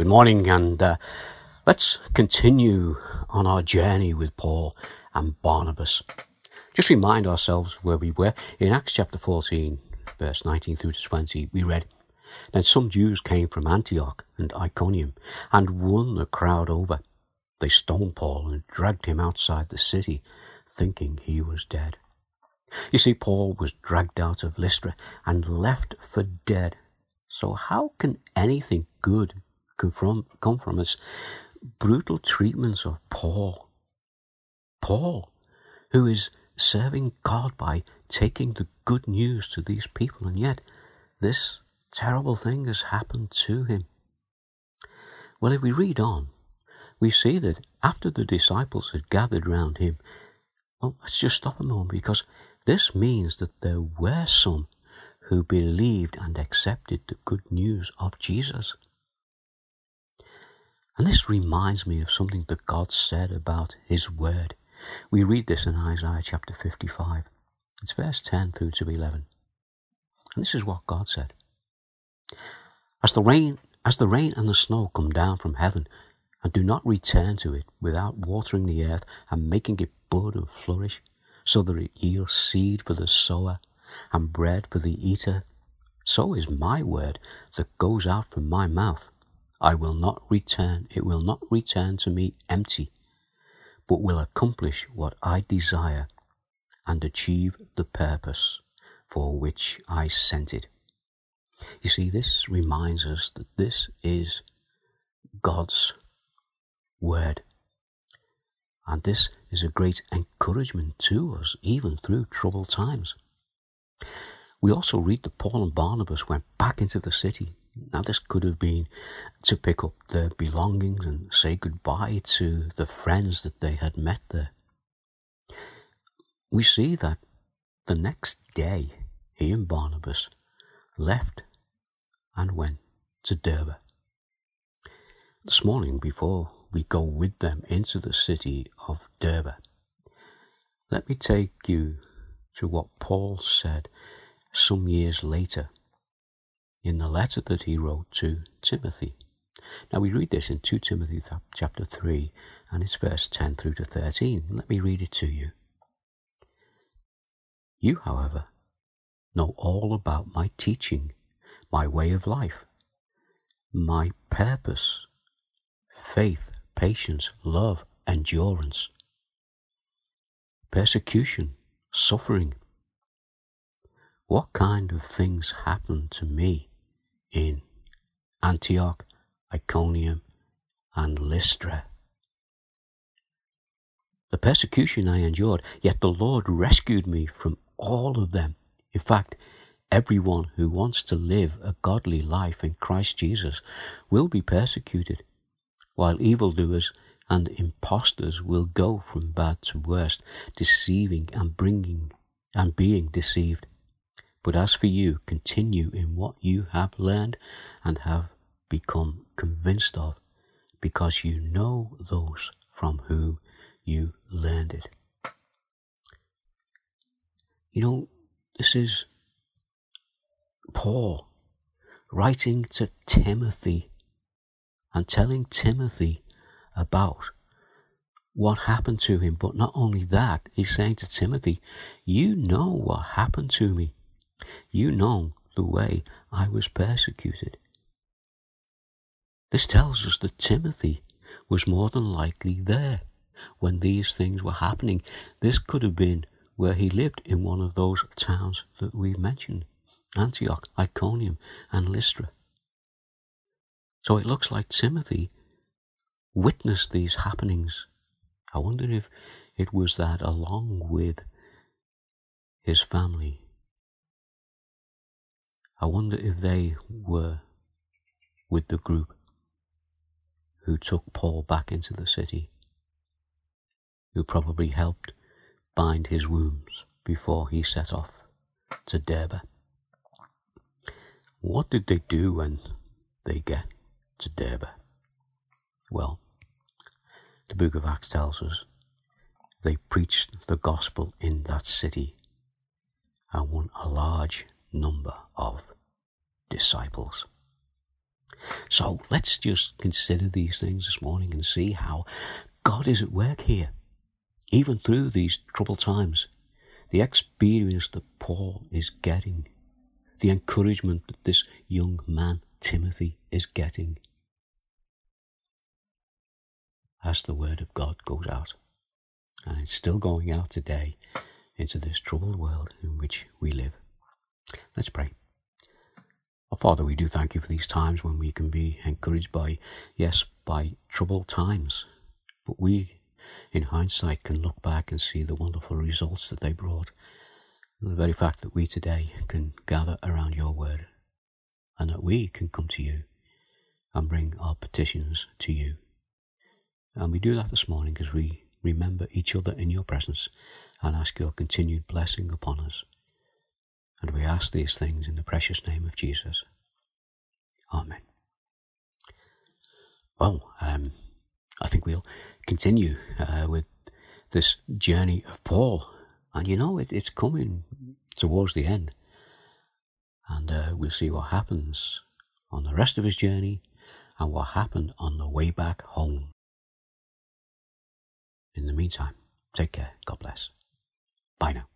Good morning, and uh, let's continue on our journey with Paul and Barnabas. Just remind ourselves where we were. In Acts chapter 14, verse 19 through to 20, we read, Then some Jews came from Antioch and Iconium and won the crowd over. They stoned Paul and dragged him outside the city, thinking he was dead. You see, Paul was dragged out of Lystra and left for dead. So how can anything good come from, come from us? Brutal treatments of Paul. Paul, who is serving God by taking the good news to these people, and yet this terrible thing has happened to him. Well, if we read on, we see that after the disciples had gathered round him, well, let's just stop a moment because this means that there were some who believed and accepted the good news of Jesus. And this reminds me of something that God said about His Word. We read this in Isaiah chapter 55. It's verse 10 through to 11. And this is what God said. As the rain, as the rain and the snow come down from heaven and do not return to it without watering the earth and making it bud and flourish, so that it yields seed for the sower and bread for the eater, so is my word that goes out from my mouth. I will not return, it will not return to me empty, but will accomplish what I desire and achieve the purpose for which I sent it. You see, this reminds us that this is God's word. And this is a great encouragement to us, even through troubled times. We also read that Paul and Barnabas went back into the city. Now, this could have been to pick up their belongings and say goodbye to the friends that they had met there. We see that the next day he and Barnabas left and went to Derbe. This morning, before we go with them into the city of Derbe. Let me take you to what Paul said some years later in the letter that he wrote to Timothy. Now we read this in 2 Timothy chapter 3 and it's verse 10 through to 13. Let me read it to you. You, however, know all about my teaching, my way of life, my purpose, faith, patience, love, endurance, persecution, suffering. What kind of things happened to me in Antioch, Iconium, and Lystra? The persecution I endured, yet the Lord rescued me from all of them. In fact, everyone who wants to live a godly life in Christ Jesus will be persecuted while evildoers and impostors will go from bad to worse, deceiving and bringing and being deceived. But as for you, continue in what you have learned and have become convinced of, because you know those from whom you learned it. You know, this is Paul writing to Timothy and telling Timothy about what happened to him. But not only that, he's saying to Timothy, You know what happened to me. You know the way I was persecuted. This tells us that Timothy was more than likely there when these things were happening. This could have been where he lived in one of those towns that we've mentioned Antioch, Iconium, and Lystra. So it looks like Timothy witnessed these happenings. I wonder if it was that along with his family. I wonder if they were with the group who took Paul back into the city, who probably helped bind his wounds before he set off to Derbe. What did they do when they get to Derbe? Well, the book of Acts tells us they preached the gospel in that city and won a large number of disciples. So let's just consider these things this morning and see how God is at work here, even through these troubled times. The experience that Paul is getting, the encouragement that this young man, Timothy, is getting as the word of God goes out. And it's still going out today into this troubled world in which we live. Let's pray. Father, we do thank you for these times when we can be encouraged by, yes, by troubled times. But we, in hindsight, can look back and see the wonderful results that they brought. The very fact that we today can gather around your word and that we can come to you and bring our petitions to you. And we do that this morning as we remember each other in your presence and ask your continued blessing upon us. And we ask these things in the precious name of Jesus. Amen. Well, um, I think we'll continue uh, with this journey of Paul. And you know, it, it's coming towards the end. And uh, we'll see what happens on the rest of his journey and what happened on the way back home. In the meantime, take care. God bless. Bye now.